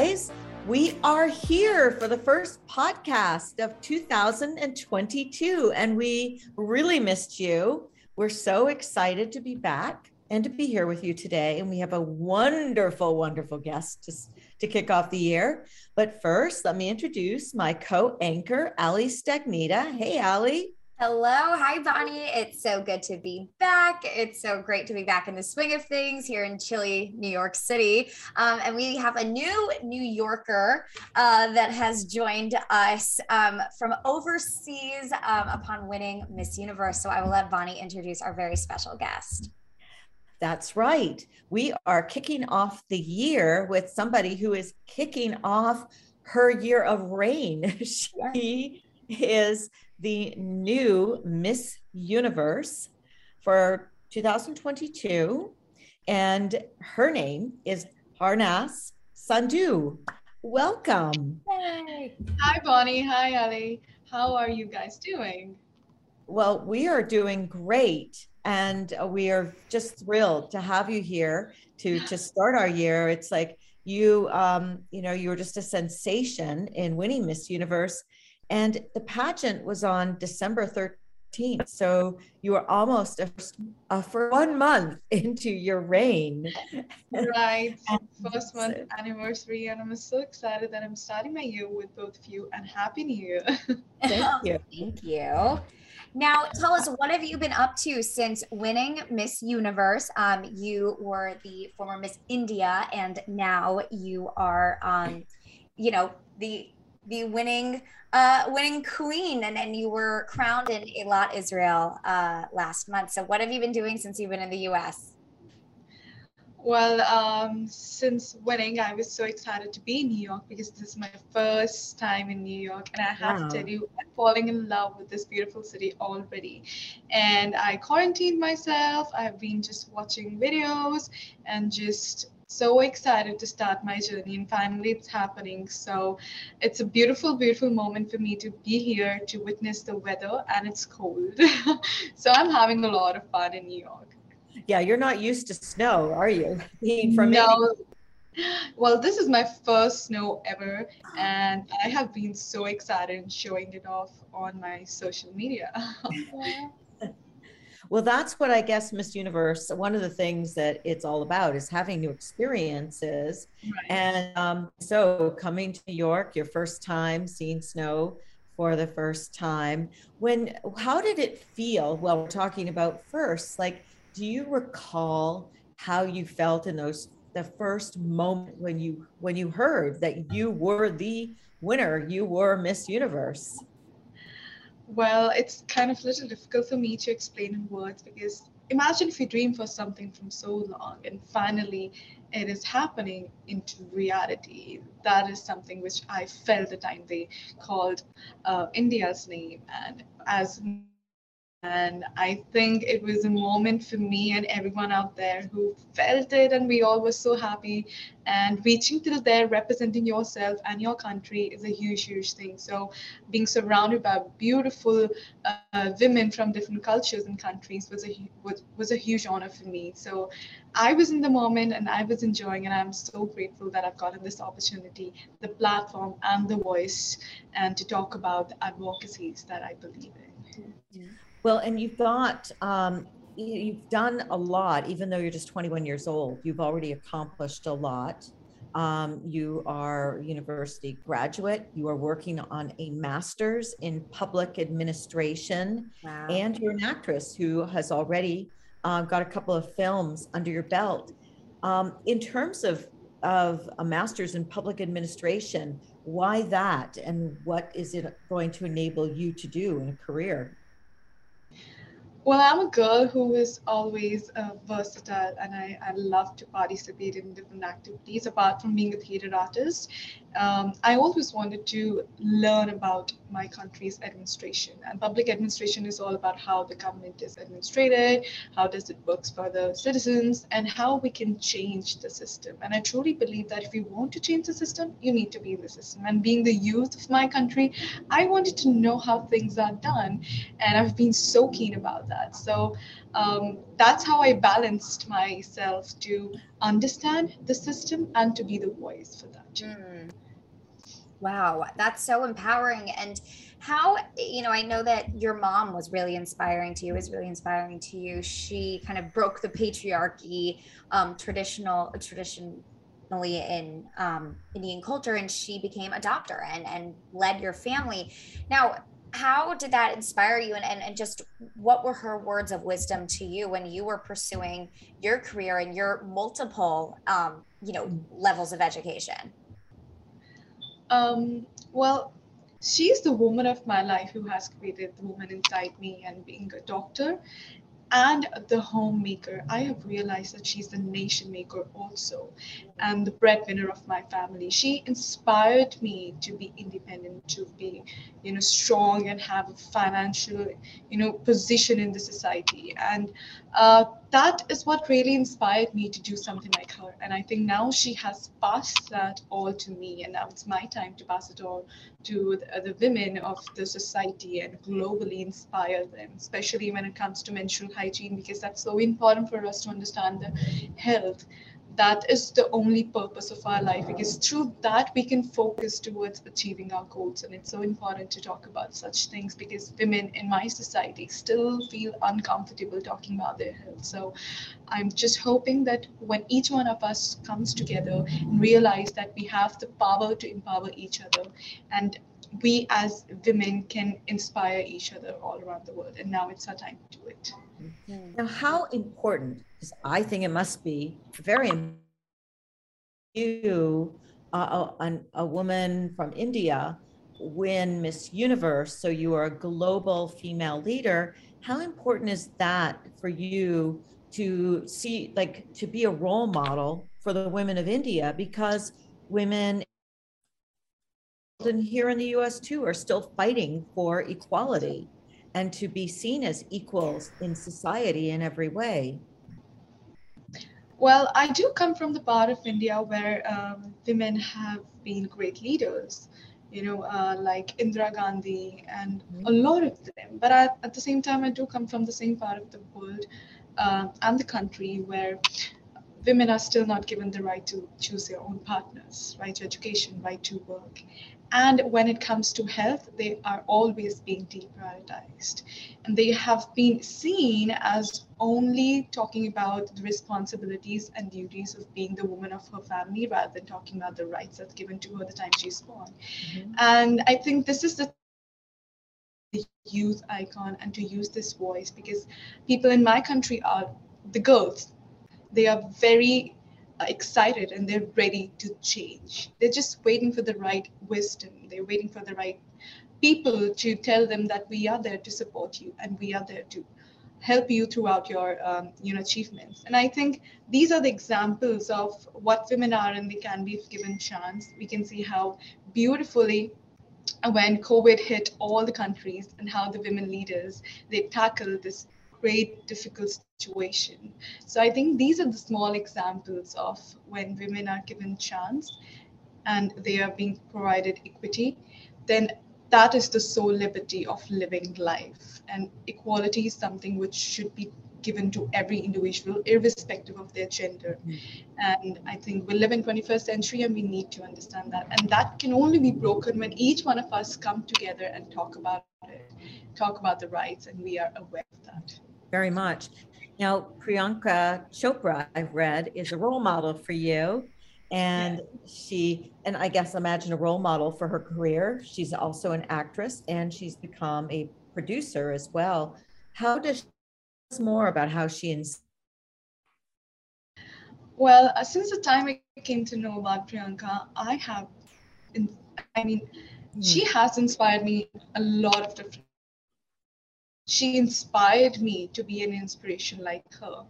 guys, we are here for the first podcast of 2022 and we really missed you. We're so excited to be back and to be here with you today. And we have a wonderful, wonderful guest to, to kick off the year. But first, let me introduce my co anchor, Ali Stagnita. Hey, Ali. Hello. Hi, Bonnie. It's so good to be back. It's so great to be back in the swing of things here in chilly New York City. Um, and we have a new New Yorker uh, that has joined us um, from overseas um, upon winning Miss Universe. So I will let Bonnie introduce our very special guest. That's right. We are kicking off the year with somebody who is kicking off her year of reign. she is the new Miss Universe for 2022. And her name is Harnaaz Sandhu. Welcome. Hey. Hi, Bonnie. Hi, Ali. How are you guys doing? Well, we are doing great. And we are just thrilled to have you here to, to start our year. It's like you, um, you know, you were just a sensation in winning Miss Universe and the pageant was on December 13th. So you were almost a, a, for one month into your reign. Right. First month anniversary. And I'm so excited that I'm starting my year with both of you and Happy New Year. Thank you. Thank you. Now, tell us what have you been up to since winning Miss Universe? Um, you were the former Miss India, and now you are, um, you know, the the winning uh, winning queen, and then you were crowned in Eilat, Israel uh, last month. So, what have you been doing since you've been in the U.S.? Well, um, since winning, I was so excited to be in New York because this is my first time in New York. And I have wow. to tell you, I'm falling in love with this beautiful city already. And I quarantined myself. I've been just watching videos and just so excited to start my journey and finally it's happening. So it's a beautiful beautiful moment for me to be here to witness the weather and it's cold. So i'm having a lot of fun in new york. Yeah you're not used to snow are you? Being from no. Well, this is my first snow ever, and I have been so excited and showing it off on my social media. Well, that's what I guess Miss Universe, one of the things that it's all about is having new experiences. Right. And um, so coming to New York, your first time seeing snow for the first time, when, how did it feel? Well, we're talking about first, like, do you recall how you felt in those, the first moment when you, when you heard that you were the winner, you were Miss Universe? Well, it's kind of a little difficult for me to explain in words because imagine if you dream for something from so long and finally it is happening into reality. That is something which I felt the time they called uh, India's name. And as and I think it was a moment for me and everyone out there who felt it, and we all were so happy. And reaching to there, representing yourself and your country is a huge, huge thing. So, being surrounded by beautiful uh, women from different cultures and countries was a was, was a huge honor for me. So, I was in the moment and I was enjoying, and I'm so grateful that I've gotten this opportunity, the platform, and the voice, and to talk about advocacies that I believe in. Mm-hmm. Well, and you've got, um, you've done a lot, even though you're just 21 years old. You've already accomplished a lot. Um, you are a university graduate. You are working on a master's in public administration, wow. and you're an actress who has already uh, got a couple of films under your belt. Um, in terms of of a master's in public administration. Why that? And what is it going to enable you to do in a career? Well, I'm a girl who is always uh, versatile and I, I love to participate in different activities apart from being a theater artist. Um, I always wanted to learn about my country's administration and public administration is all about how the government is administrated, how does it work for the citizens and how we can change the system. And I truly believe that if you want to change the system, you need to be in the system. And being the youth of my country, I wanted to know how things are done and I've been so keen about that. So um, that's how I balanced myself to understand the system and to be the voice for that. Mm. Wow, that's so empowering. And how, you know, I know that your mom was really inspiring to you, is really inspiring to you. She kind of broke the patriarchy, um, traditional, traditionally in um, Indian culture, and she became a doctor and, and led your family. Now, how did that inspire you and, and, and just what were her words of wisdom to you when you were pursuing your career and your multiple um, you know levels of education um, well she's the woman of my life who has created the woman inside me and being a doctor and the homemaker. I have realized that she's the nation maker also and the breadwinner of my family. She inspired me to be independent, to be, you know, strong and have a financial, you know, position in the society. And uh, that is what really inspired me to do something like her. And I think now she has passed that all to me, and now it's my time to pass it all to the, the women of the society and globally inspire them, especially when it comes to menstrual hygiene, because that's so important for us to understand the health that is the only purpose of our life because through that we can focus towards achieving our goals. And it's so important to talk about such things because women in my society still feel uncomfortable talking about their health. So i'm just hoping that when each one of us comes together and realize that we have the power to empower each other and we as women can inspire each other all around the world. And now it's our time to do it. Now how important I think it must be very you, uh, a, a woman from India, win Miss Universe. So you are a global female leader. How important is that for you to see, like, to be a role model for the women of India? Because women and here in the US too are still fighting for equality and to be seen as equals in society in every way. Well, I do come from the part of India where um, women have been great leaders, you know, uh, like Indira Gandhi and mm-hmm. a lot of them. But I, at the same time, I do come from the same part of the world uh, and the country where women are still not given the right to choose their own partners, right to education, right to work. And when it comes to health, they are always being deprioritized. And they have been seen as only talking about the responsibilities and duties of being the woman of her family rather than talking about the rights that's given to her the time she's born. Mm-hmm. And I think this is the youth icon and to use this voice because people in my country are the girls. They are very excited and they're ready to change. They're just waiting for the right wisdom. They're waiting for the right people to tell them that we are there to support you and we are there to help you throughout your um, you know achievements and i think these are the examples of what women are and they can be given chance we can see how beautifully when covid hit all the countries and how the women leaders they tackled this great difficult situation. So I think these are the small examples of when women are given chance and they are being provided equity, then that is the sole liberty of living life. And equality is something which should be given to every individual, irrespective of their gender. Mm. And I think we live in 21st century and we need to understand that. And that can only be broken when each one of us come together and talk about it, talk about the rights, and we are aware of that very much. Now, Priyanka Chopra, I've read, is a role model for you. And she, and I guess imagine a role model for her career. She's also an actress and she's become a producer as well. How does she tell us more about how she well, uh, since the time I came to know about Priyanka, I have, I mean, mm. she has inspired me a lot of different. She inspired me to be an inspiration like her.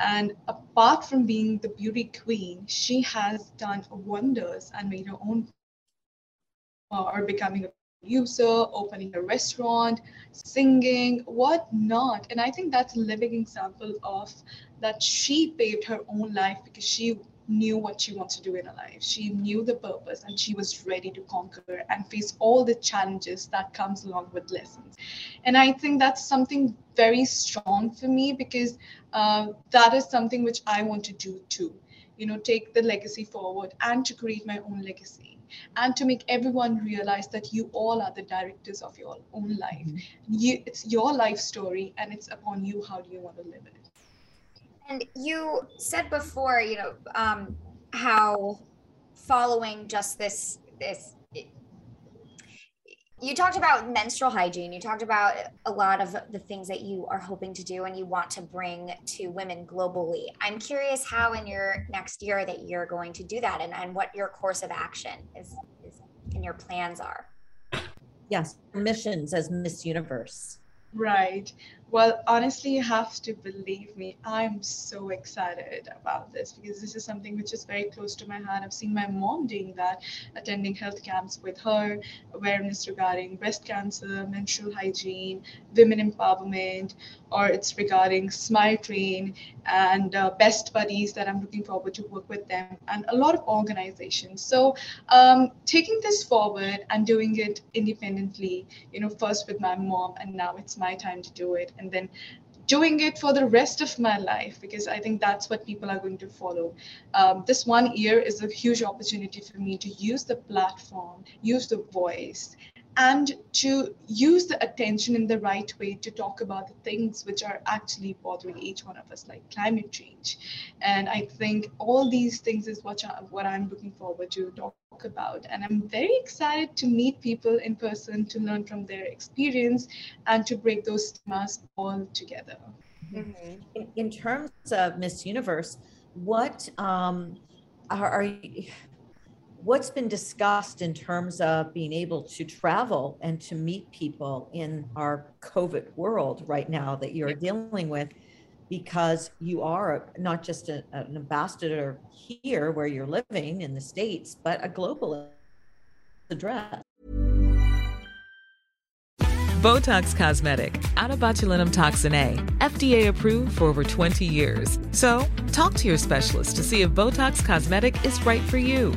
And apart from being the beauty queen, she has done wonders and made her own or becoming a producer, opening a restaurant, singing, what not. And I think that's a living example of that she paved her own life because she knew what she wants to do in her life. She knew the purpose and she was ready to conquer and face all the challenges that comes along with lessons. And I think that's something very strong for me because uh, that is something which I want to do too. You know, take the legacy forward and to create my own legacy and to make everyone realize that you all are the directors of your own life. Mm-hmm. You, it's your life story and it's upon you how do you want to live it. And you said before, you know, um, how following just this this you talked about menstrual hygiene. You talked about a lot of the things that you are hoping to do and you want to bring to women globally. I'm curious how in your next year that you're going to do that and, and what your course of action is, is and your plans are. Yes missions as miss universe. Right well, honestly, you have to believe me. I'm so excited about this because this is something which is very close to my heart. I've seen my mom doing that, attending health camps with her, awareness regarding breast cancer, menstrual hygiene, women empowerment, or it's regarding Smile Train and uh, Best Buddies that I'm looking forward to work with them and a lot of organizations. So um, taking this forward and doing it independently, you know, first with my mom, and now it's my time to do it and then doing it for the rest of my life because I think that's what people are going to follow. Um, this one year is a huge opportunity for me to use the platform, use the voice, and to use the attention in the right way to talk about the things which are actually bothering each one of us, like climate change. And I think all these things is what, I, what I'm looking forward to talk about. And I'm very excited to meet people in person, to learn from their experience, and to break those stigmas all together. Mm-hmm. In, in, terms of Miss Universe, what um, are, are you? What's been discussed in terms of being able to travel and to meet people in our COVID world right now that you're dealing with? Because you are not just a, an ambassador here where you're living in the States, but a global address. Botox Cosmetic, onabotulinumtoxinA, FDA approved for over 20 years. So, talk to your specialist to see if Botox Cosmetic is right for you.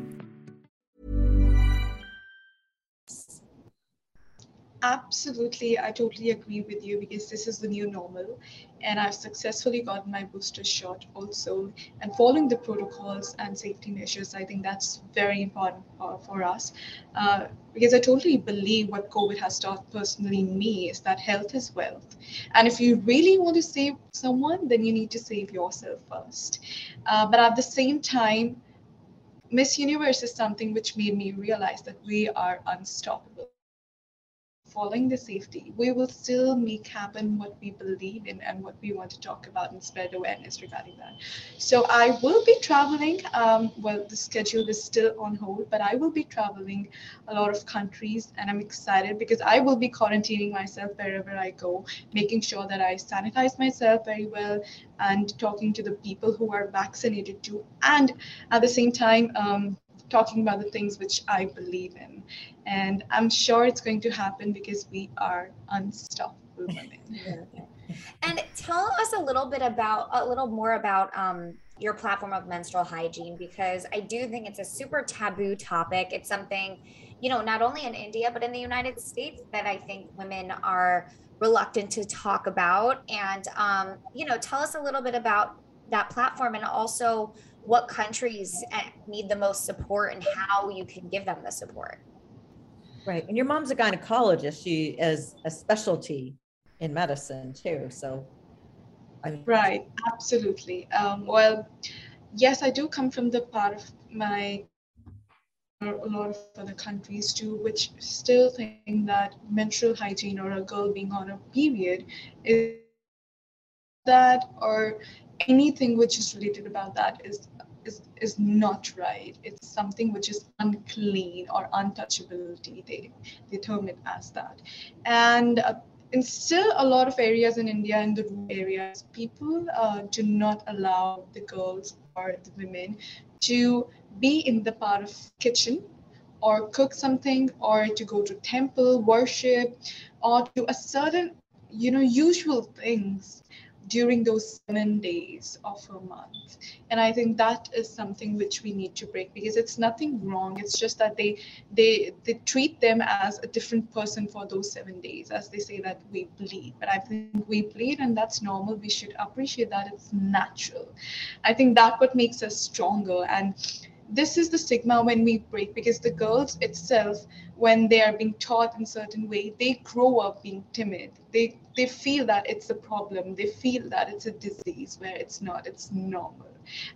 Absolutely, I totally agree with you because this is the new normal and I've successfully gotten my booster shot also. And following the protocols and safety measures, I think that's very important for, us uh, because I totally believe what COVID has taught personally me is that health is wealth. And if you really want to save someone, then you need to save yourself first. Uh, but at the same time, Miss Universe is something which made me realize that we are unstoppable following the safety, we will still make happen what we believe in and what we want to talk about and spread awareness regarding that. So I will be traveling. Um, well, the schedule is still on hold, but I will be traveling a lot of countries, and I'm excited because I will be quarantining myself wherever I go, making sure that I sanitize myself very well and talking to the people who are vaccinated too, and at the same time. Um, talking about the things which I believe in. And I'm sure it's going to happen because we are unstoppable women. and tell us a little bit about, a little more about um, your platform of menstrual hygiene, because I do think it's a super taboo topic. It's something, you know, not only in India, but in the United States that I think women are reluctant to talk about. And, um, you know, tell us a little bit about that platform and also what countries eh, need the most support and how you can give them the support. Right. And your mom's a gynecologist. She is a specialty in medicine too. So I mean, right, absolutely. Um, well, yes, I do come from the part of my a lot of other countries too, which still think that menstrual hygiene or a girl being on a period is that or anything which is related about that is is, is not right. It's something which is unclean or untouchability. They, they term it as that. And uh, in still a lot of areas in India, in the rural areas, people uh, do not allow the girls or the women to be in the part of kitchen or cook something or to go to temple worship or to a certain you know usual things during those seven days of a month. And i think that is something which we need to break because it's nothing wrong. It's just that they they they treat them as a different person for those seven days as they say that we bleed. But i think we bleed and that's normal. We should appreciate that. It's natural. I think that what makes us stronger. And this is the stigma when we break because the girls itself when they are being taught in certain way they grow up being timid. They they feel that it's a problem. They feel that it's a disease where it's not it's normal.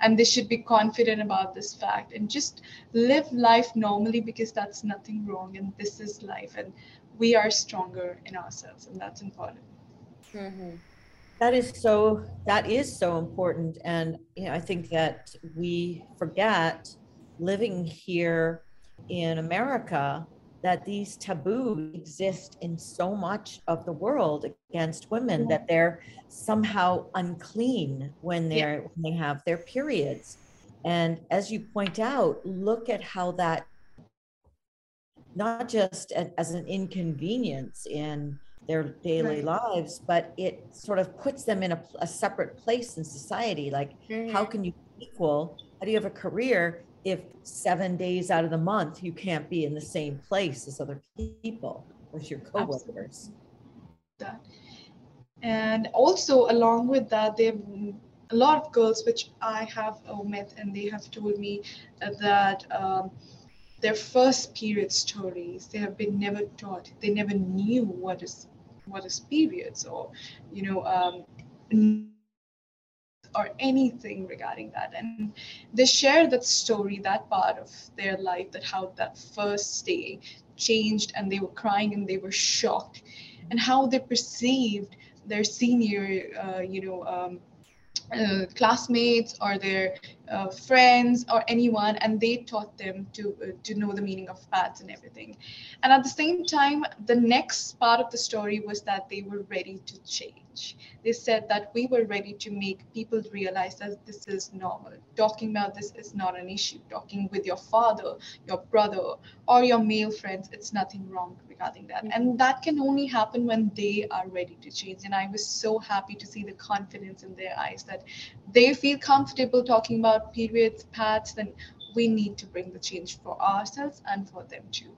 And they should be confident about this fact and just live life normally because that's nothing wrong and this is life and we are stronger in ourselves and that's important. Mm-hmm. that is so that is so important. And you know i think that we forget living here in America that these taboos exist in so much of the world against women that they're somehow unclean when they're yeah. when they have their periods. And as you point out look at how that not just as an inconvenience in their daily right. lives but it sort of puts them in a, a separate place in society. Like how can you equal? How do you have a career if seven days out of the month you can't be in the same place as other people with your coworkers. And also along with that, there a lot of girls which I have uh, met and they have told me that um, their first period stories they have been never taught they never knew what is what is periods or you know um, or anything regarding that. And they share that story that part of their life that how that first day changed and they were crying and they were shocked and how they perceived their senior uh, you know um, uh, classmates or their uh, friends or anyone and they taught them to uh, to know the meaning of pads and everything. And at the same time the next part of the story was that they were ready to change. They said that we were ready to make people realize that this is normal. Talking about this is not an issue. Talking with your father your brother or your male friends it's nothing wrong regarding that and that can only happen when they are ready to change and i was so happy to see the confidence in their eyes that they feel comfortable talking about about periods, pads, then we need to bring the change for ourselves and for them too.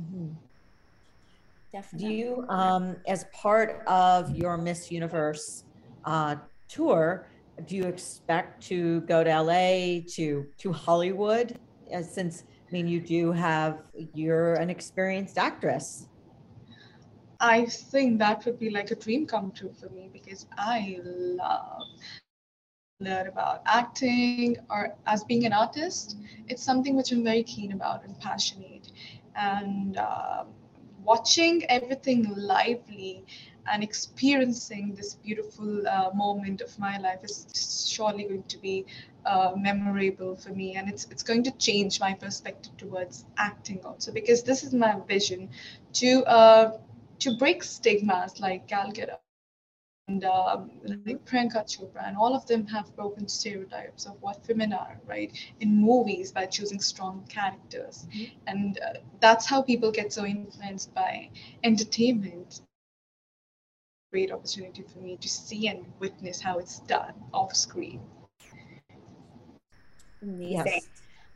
Mm-hmm. Definitely. Do you, um, as part of your Miss Universe uh, tour, do you expect to go to LA to to Hollywood? Uh, since I mean, you do have you're an experienced actress. I think that would be like a dream come true for me because I love learn about acting or as being an artist, it's something which I'm very keen about and passionate. And uh, watching everything lively and experiencing this beautiful uh, moment of my life is surely going to be uh, memorable for me and it's it's going to change my perspective towards acting also because this is my vision to uh, to break stigmas like Gal Gadot and um, like Priyanka Chopra, and all of them have broken stereotypes of what women are, right, in movies by choosing strong characters. Mm-hmm. And uh, that's how people get so influenced by entertainment. Great opportunity for me to see and witness how it's done off screen. Amazing. Yes.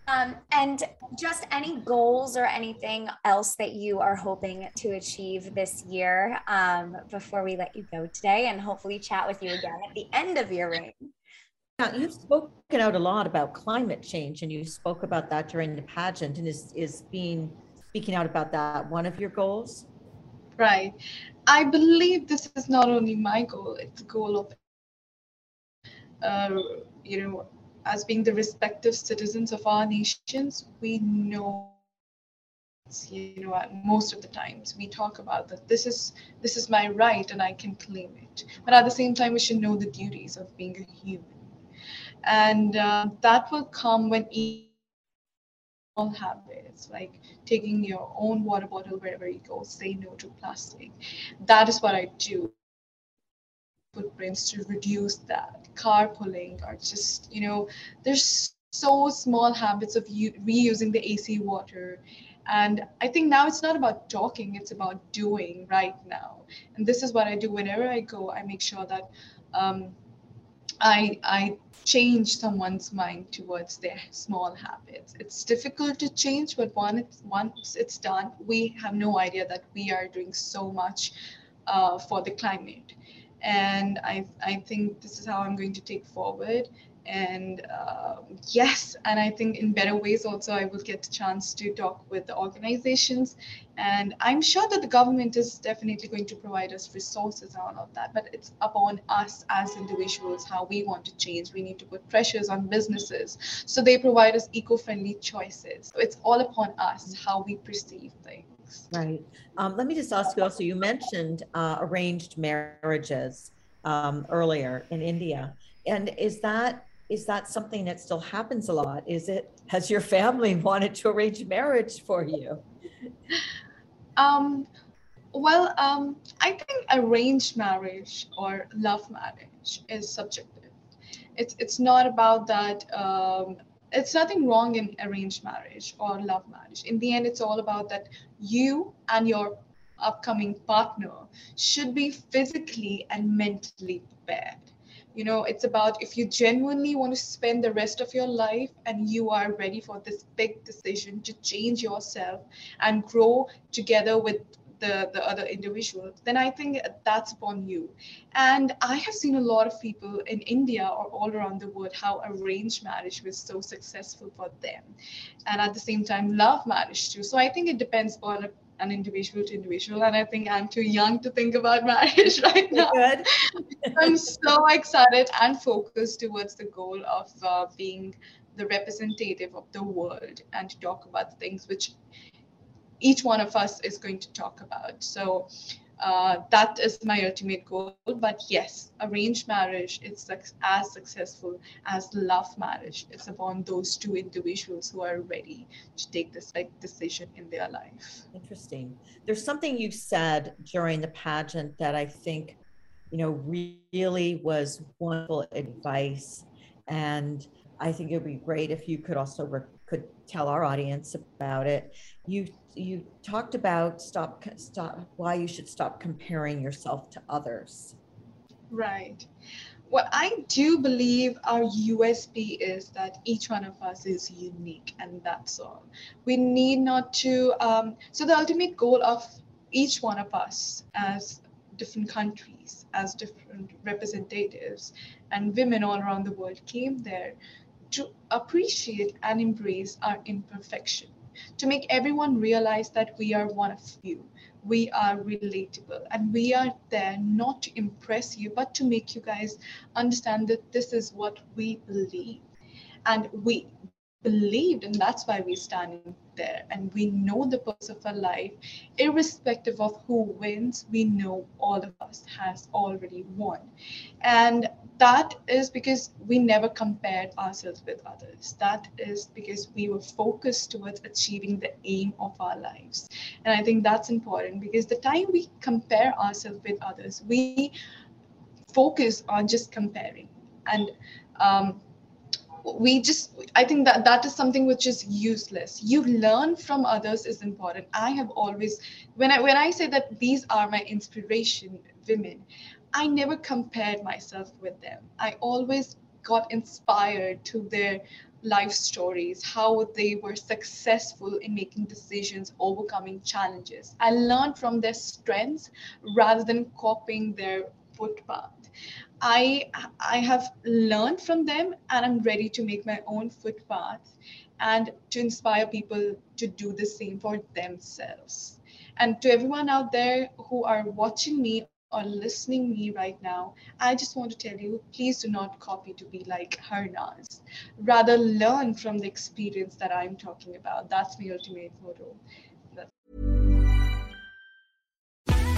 Um, and just any goals or anything else that you are hoping to achieve this year um, before we let you go today and hopefully chat with you again at the end of your reign. Now, you've spoken out a lot about climate change and you spoke about that during the pageant and is, is being speaking out about that one of your goals? Right. I believe this is not only my goal, it's the goal of uh, you know, as being the respective citizens of our nations, we know you know most of the times we talk about that this is this is my right and i can claim it. But at the same time we should know the duties of being a human. And uh, that will come when all habits like taking your own water bottle wherever you go say no to plastic. That is what i do footprints to reduce that carpooling or just you know there's so small habits of u- reusing the ac water and i think now it's not about talking it's about doing right now and this is what i do whenever i go i make sure that um, I, I change someone's mind towards their small habits. It's difficult to change, but once, once it's done, we have no idea that we are doing so much uh, for the climate. And I, I think this is how I'm going to take forward. And uh, yes and i think in better ways also i will get the chance to talk with the organizations. And i'm sure that the government is definitely going to provide us resources and all of that but it's upon us as individuals how we want to change. We need to put pressures on businesses so they provide us eco-friendly choices. So it's all upon us how we perceive things right um, let me just ask you also you mentioned uh, arranged marriages um, earlier in india and is that is that something that still happens a lot? Is it, has your family wanted to arrange marriage for you? Um, well, um, I think arranged marriage or love marriage is subjective. It's, it's not about that. Um, it's nothing wrong in arranged marriage or love marriage. In the end, it's all about that you and your upcoming partner should be physically and mentally prepared you know it's about if you genuinely want to spend the rest of your life and you are ready for this big decision to change yourself and grow together with the, the other individual, then I think that's upon you. And I have seen a lot of people in India or all around the world how arranged marriage was so successful for them. And at the same time, love marriage too. So I think it depends on an individual to individual. And I think I'm too young to think about marriage right now. Good. I'm so excited and focused towards the goal of uh, being the representative of the world and to talk about things which each one of us is going to talk about. So uh, that is my ultimate goal. But yes, arranged marriage is as successful as love marriage. It's upon those two individuals who are ready to take this big decision in their life. Interesting. There's something you said during the pageant that I think, you know, really was wonderful advice. And I think it would be great if you could also re- could tell our audience about it. You you talked about stop stop why you should stop comparing yourself to others. Right. What I do believe our USP is that each one of us is unique, and that's all. We need not to. Um, so the ultimate goal of each one of us as different countries, as different representatives, and women all around the world came there to appreciate and embrace our imperfection, to make everyone realize that we are one of you. We are relatable and we are there not to impress you, but to make you guys understand that this is what we believe. And we believed and that's why we're standing there. And we know the purpose of our life irrespective of who wins we know all of us has already won. And that is because we never compared ourselves with others. That is because we were focused towards achieving the aim of our lives. And i think that's important because the time we compare ourselves with others we focus on just comparing. And um, we just i think that that is something which is useless. You learn from others is important. I have always when i when i say that these are my inspiration women i never compared myself with them. I always got inspired to their life stories how they were successful in making decisions overcoming challenges. I learned from their strengths rather than copying their footpath I I have learned from them and I'm ready to make my own footpath and to inspire people to do the same for themselves. And to everyone out there who are watching me or listening me right now, I just want to tell you, please do not copy to be like Harnaaz. Rather learn from the experience that I'm talking about. That's my ultimate motto.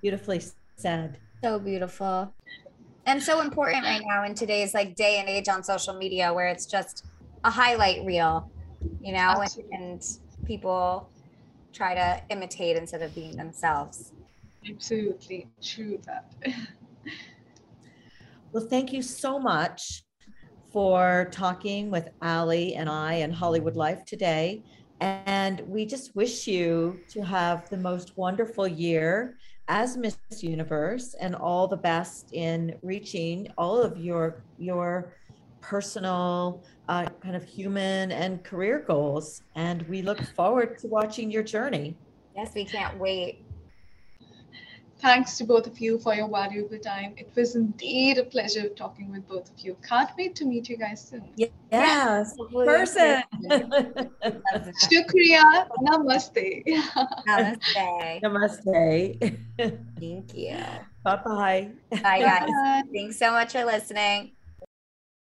Beautifully said. So beautiful. And so important right now in today's like day and age on social media where it's just a highlight reel, you know, and, and people try to imitate instead of being themselves. Absolutely true that. well, thank you so much for talking with Ali and I and Hollywood Life today. And we just wish you to have the most wonderful year as Miss Universe and all the best in reaching all of your your personal uh, kind of human and career goals. And we look forward to watching your journey. Yes, we can't wait. Thanks to both of you for your valuable time. It was indeed a pleasure talking with both of you. Can't wait to meet you guys soon. Yes, yes person. Shukriya. Namaste. Namaste. Namaste. Thank you. Bye-bye. Bye, guys. Thanks so much for listening.